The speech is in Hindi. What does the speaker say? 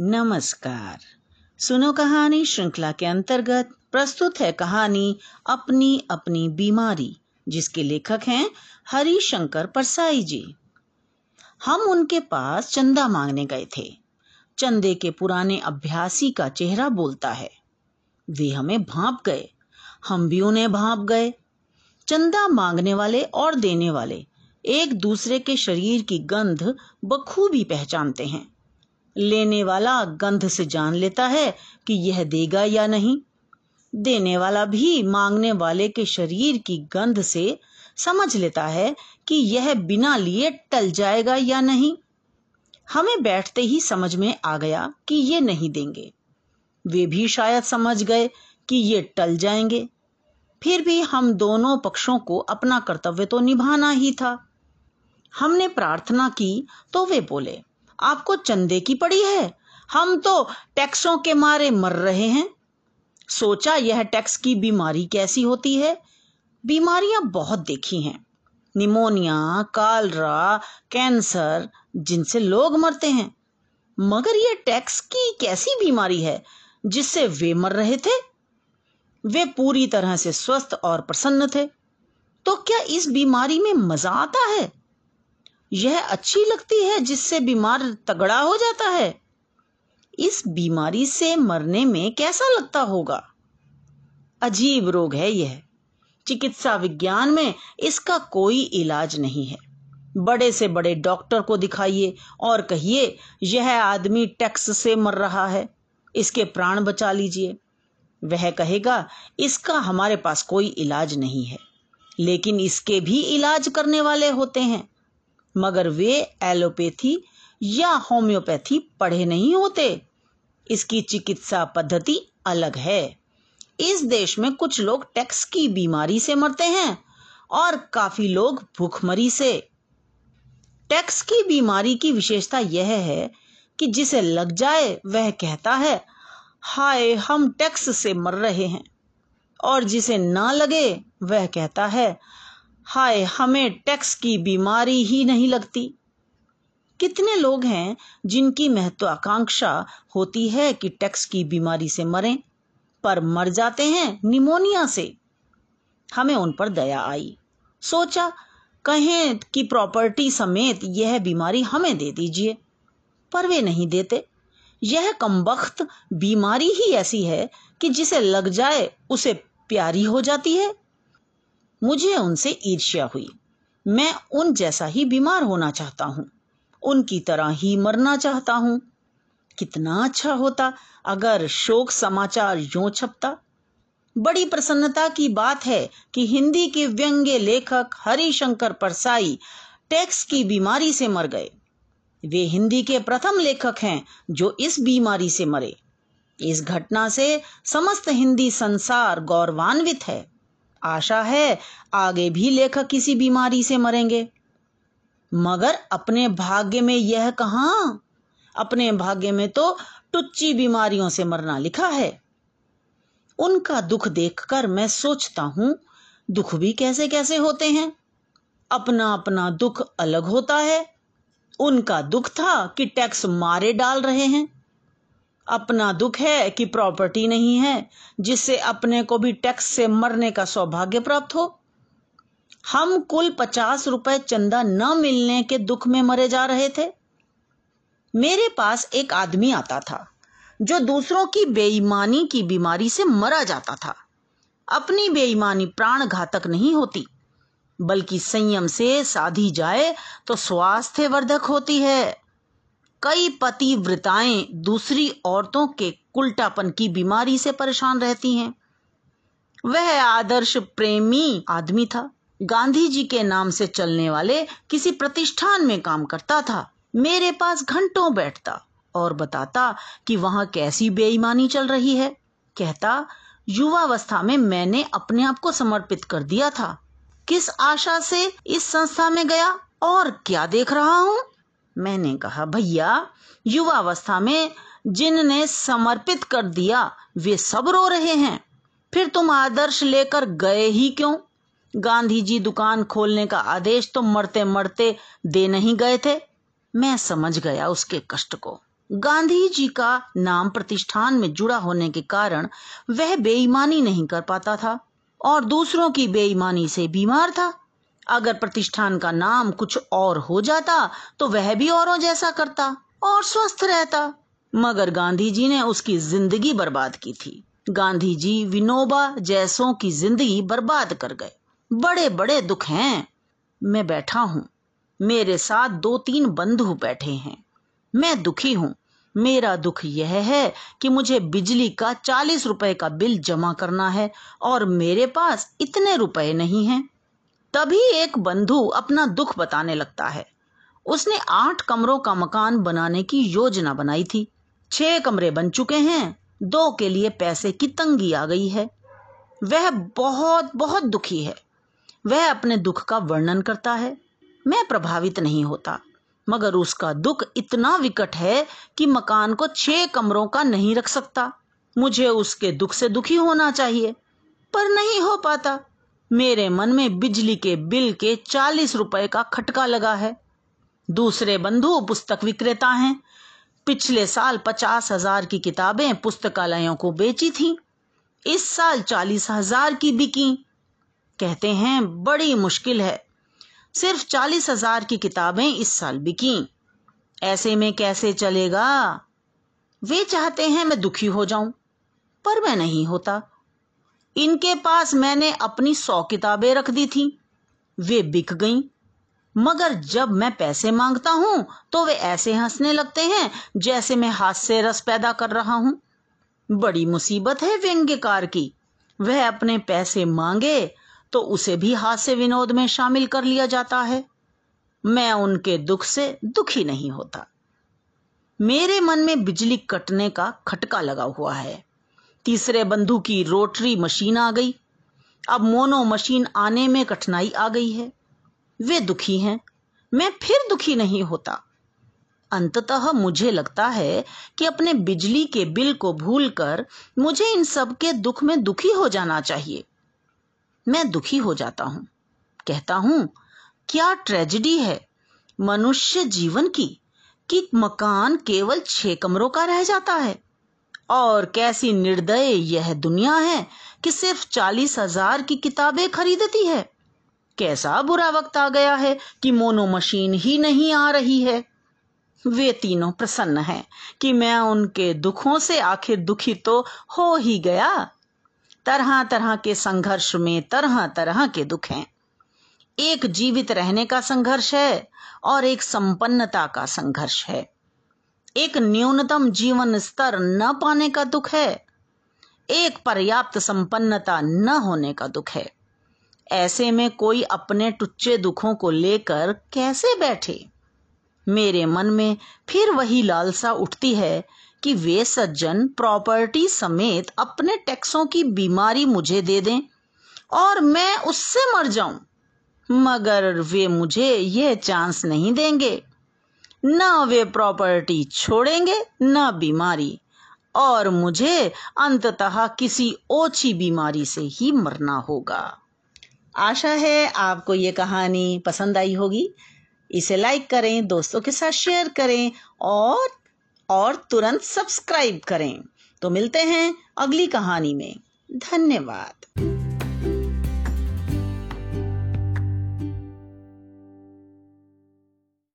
नमस्कार। सुनो कहानी श्रृंखला के अंतर्गत प्रस्तुत है कहानी अपनी अपनी बीमारी, जिसके लेखक हैं हरिशंकर परसाई जी। हम उनके पास चंदा मांगने गए थे। चंदे के पुराने अभ्यासी का चेहरा बोलता है। वे हमें भाप गए। हम भी उन्हें भाप गए। चंदा मांगने वाले और देने वाले एक दूसरे के शरीर की गंध बखूबी पहचानते हैं। लेने वाला गंध से जान लेता है कि यह देगा या नहीं। देने वाला भी मांगने वाले के शरीर की गंध से समझ लेता है कि यह बिना लिए टल जाएगा या नहीं। हमें बैठते ही समझ में आ गया कि ये नहीं देंगे। वे भी शायद समझ गए कि ये टल जाएँगे। फिर भी हम दोनों पक्षों को अपना कर्तव्य तो निभाना ही था। हमने प्रार्थना की तो वे बोले आपको चंदे की पड़ी है। हम तो टैक्सों के मारे मर रहे हैं। सोचा यह टैक्स की बीमारी कैसी होती है? बीमारियाँ बहुत देखी हैं। निमोनिया, कालरा, कैंसर, जिनसे लोग मरते हैं। मगर यह टैक्स की कैसी बीमारी है, जिससे वे मर रहे थे? वे पूरी तरह से स्वस्थ और प्रसन्न थे। तो क्या इस बीमारी में मज़ा आता है? यह अच्छी लगती है जिससे बीमार तगड़ा हो जाता है। इस बीमारी से मरने में कैसा लगता होगा? अजीब रोग है यह। चिकित्सा विज्ञान में इसका कोई इलाज नहीं है। बड़े से बड़े डॉक्टर को दिखाइए और कहिए, यह आदमी टैक्स से मर रहा है, इसके प्राण बचा लीजिए। वह कहेगा, इसका हमारे पास कोई इलाज नहीं है, लेकिन इसके भी इलाज करने वाले होते हैं। मगर वे एलोपैथी या होम्योपैथी पढ़े नहीं होते। इसकी चिकित्सा पद्धति अलग है। इस देश में कुछ लोग टैक्स की बीमारी से मरते हैं और काफ़ी लोग भूखमरी से। टैक्स की बीमारी की विशेषता यह है कि जिसे लग जाए, वह कहता है, हाय, हम टैक्स से मर रहे हैं। और जिसे ना लगे, वह कहता है हाय, हमें टैक्स की बीमारी ही नहीं लगती। कितने लोग हैं जिनकी महत्वाकांक्षा होती है कि टैक्स की बीमारी से मरें, पर मर जाते हैं निमोनिया से? हमें उन पर दया आई। सोचा, कहें कि प्रॉपर्टी समेत यह बीमारी हमें दे दीजिए, पर वे नहीं देते। यह कमबख्त बीमारी ही ऐसी है कि जिसे लग जाए उसे प्यारी हो जाती है। मुझे उनसे ईर्ष्या हुई। मैं उन जैसा ही बीमार होना चाहता हूँ। उनकी तरह ही मरना चाहता हूँ। कितना अच्छा होता अगर शोक समाचार यूँ छपता। बड़ी प्रसन्नता की बात है कि हिंदी के व्यंग्य लेखक हरिशंकर परसाई टैक्स की बीमारी से मर गए। वे हिंदी के प्रथम लेखक हैं जो इस बीमारी से मरे। इस घटना से समस्त हिंदी संसार गौरवान्वित है। आशा है आगे भी लेखक किसी बीमारी से मरेंगे। मगर अपने भाग्य में यह कहा? अपने भाग्य में तो टुच्ची बीमारियों से मरना लिखा है। उनका दुख देखकर मैं सोचता हूँ, दुख भी कैसे कैसे होते हैं? अपना अपना दुख अलग होता है। उनका दुख था कि टैक्स मारे डाल रहे हैं। अपना दुख है कि प्रॉपर्टी नहीं है, जिससे अपने को भी टैक्स से मरने का सौभाग्य प्राप्त हो। हम कुल पचास रुपए चंदा न मिलने के दुख में मरे जा रहे थे। मेरे पास एक आदमी आता था, जो दूसरों की बेईमानी की बीमारी से मरा जाता था। अपनी बेईमानी प्राण घातक नहीं होती, बल्कि संयम से साधी जाए तो स्वास्थ्य वर्धक होती है। कई पतिव्रताएँ दूसरी औरतों के कुलटापन की बीमारी से परेशान रहती हैं। वह आदर्श प्रेमी आदमी था। गांधी जी के नाम से चलने वाले किसी प्रतिष्ठान में काम करता था। मेरे पास घंटों बैठता और बताता कि वहाँ कैसी बेईमानी चल रही है। कहता, युवावस्था में मैंने अपने आप को समर्पित कर दिया था। किस आशा से इस संस्था में गया और क्या देख रहा हूँ? मैंने कहा, भैया, युवावस्था में जिनने समर्पित कर दिया, वे सब रो रहे हैं। फिर तुम आदर्श लेकर गए ही क्यों? गांधी जी दुकान खोलने का आदेश तो मरते मरते दे नहीं गए थे। मैं समझ गया उसके कष्ट को। गांधी जी का नाम प्रतिष्ठान में जुड़ा होने के कारण वह बेईमानी नहीं कर पाता था और दूसरों की बेईमानी से बीमार था। अगर प्रतिष्ठान का नाम कुछ और हो जाता तो वह भी औरों जैसा करता और स्वस्थ रहता। मगर गांधी जी ने उसकी ज़िंदगी बर्बाद की थी। गांधी जी विनोबा जैसों की ज़िंदगी बर्बाद कर गए। बड़े बड़े दुख हैं। मैं बैठा हूँ। मेरे साथ दो तीन बंधु बैठे हैं। मैं दुखी हूँ। मेरा दुख यह है कि मुझे बिजली का चालीस रुपए का बिल जमा करना है और मेरे पास इतने रुपए नहीं हैं। तभी एक बंधु अपना दुख बताने लगता है। उसने आठ कमरों का मकान बनाने की योजना बनाई थी। छह कमरे बन चुके हैं। दो के लिए पैसे की तंगी आ गई है। वह बहुत बहुत दुखी है। वह अपने दुख का वर्णन करता है। मैं प्रभावित नहीं होता, मगर उसका दुख इतना विकट है कि मकान को छह कमरों का नहीं रख सकता। मुझे उसके दुख से दुखी होना चाहिए, पर नहीं हो पाता। मेरे मन में बिजली के बिल के चालीस रुपए का खटका लगा है। दूसरे बंधु पुस्तक विक्रेता हैं। पिछले साल पचास हज़ार की किताबें पुस्तकालयों को बेची थी। इस साल चालीस हज़ार की बिकी। कहते हैं, बड़ी मुश्किल है। सिर्फ़ चालीस हज़ार की किताबें इस साल बिकी। ऐसे में कैसे चलेगा? वे चाहते हैं मैं दुखी हो जाऊँ, पर मैं नहीं होता। इनके पास मैंने अपनी सौ किताबें रख दी थी। वे बिक गईं। मगर जब मैं पैसे माँगता हूँ तो वे ऐसे हंसने लगते हैं, जैसे मैं हास्य रस पैदा कर रहा हूँ। बड़ी मुसीबत है व्यंग्यकार की। वह अपने पैसे मांगे तो उसे भी हास्य विनोद में शामिल कर लिया जाता है। मैं उनके दुख से दुखी नहीं होता। मेरे मन में बिजली कटने का खटका लगा हुआ है। तीसरे बंधु की रोटरी मशीन आ गई। अब मोनो मशीन आने में कठिनाई आ गई है। वे दुखी हैं। मैं फिर दुखी नहीं होता। अंततः मुझे लगता है कि अपने बिजली के बिल को भूलकर मुझे इन सब के दुख में दुखी हो जाना चाहिए। मैं दुखी हो जाता हूँ। कहता हूँ, क्या ट्रेजिडी है मनुष्य जीवन की कि मकान केवल छह कमरों का रह जाता है? और कैसी निर्दय यह दुनिया है कि सिर्फ़ चालीस हज़ार की किताबें खरीदती है। कैसा बुरा वक्त आ गया है कि मोनो मशीन ही नहीं आ रही है। वे तीनों प्रसन्न हैं कि मैं उनके दुखों से आखिर दुखी तो हो ही गया। तरह तरह के संघर्ष में तरह तरह के दुख हैं। एक जीवित रहने का संघर्ष है और एक संपन्नता का संघर्ष है। एक न्यूनतम जीवन स्तर न पाने का दुख है, एक पर्याप्त संपन्नता न होने का दुख है। ऐसे में कोई अपने टुच्चे दुखों को लेकर कैसे बैठे? मेरे मन में फिर वही लालसा उठती है कि वे सज्जन प्रॉपर्टी समेत अपने टैक्सों की बीमारी मुझे दे दें और मैं उससे मर जाऊँ। मगर वे मुझे यह चांस नहीं देंगे। न वे प्रॉपर्टी छोड़ेंगे, न बीमारी। और मुझे अंततः किसी ओछी बीमारी से ही मरना होगा। आशा है आपको ये कहानी पसंद आई होगी। इसे लाइक करें, दोस्तों के साथ शेयर करें और और तुरंत सब्सक्राइब करें। तो मिलते हैं अगली कहानी में। धन्यवाद।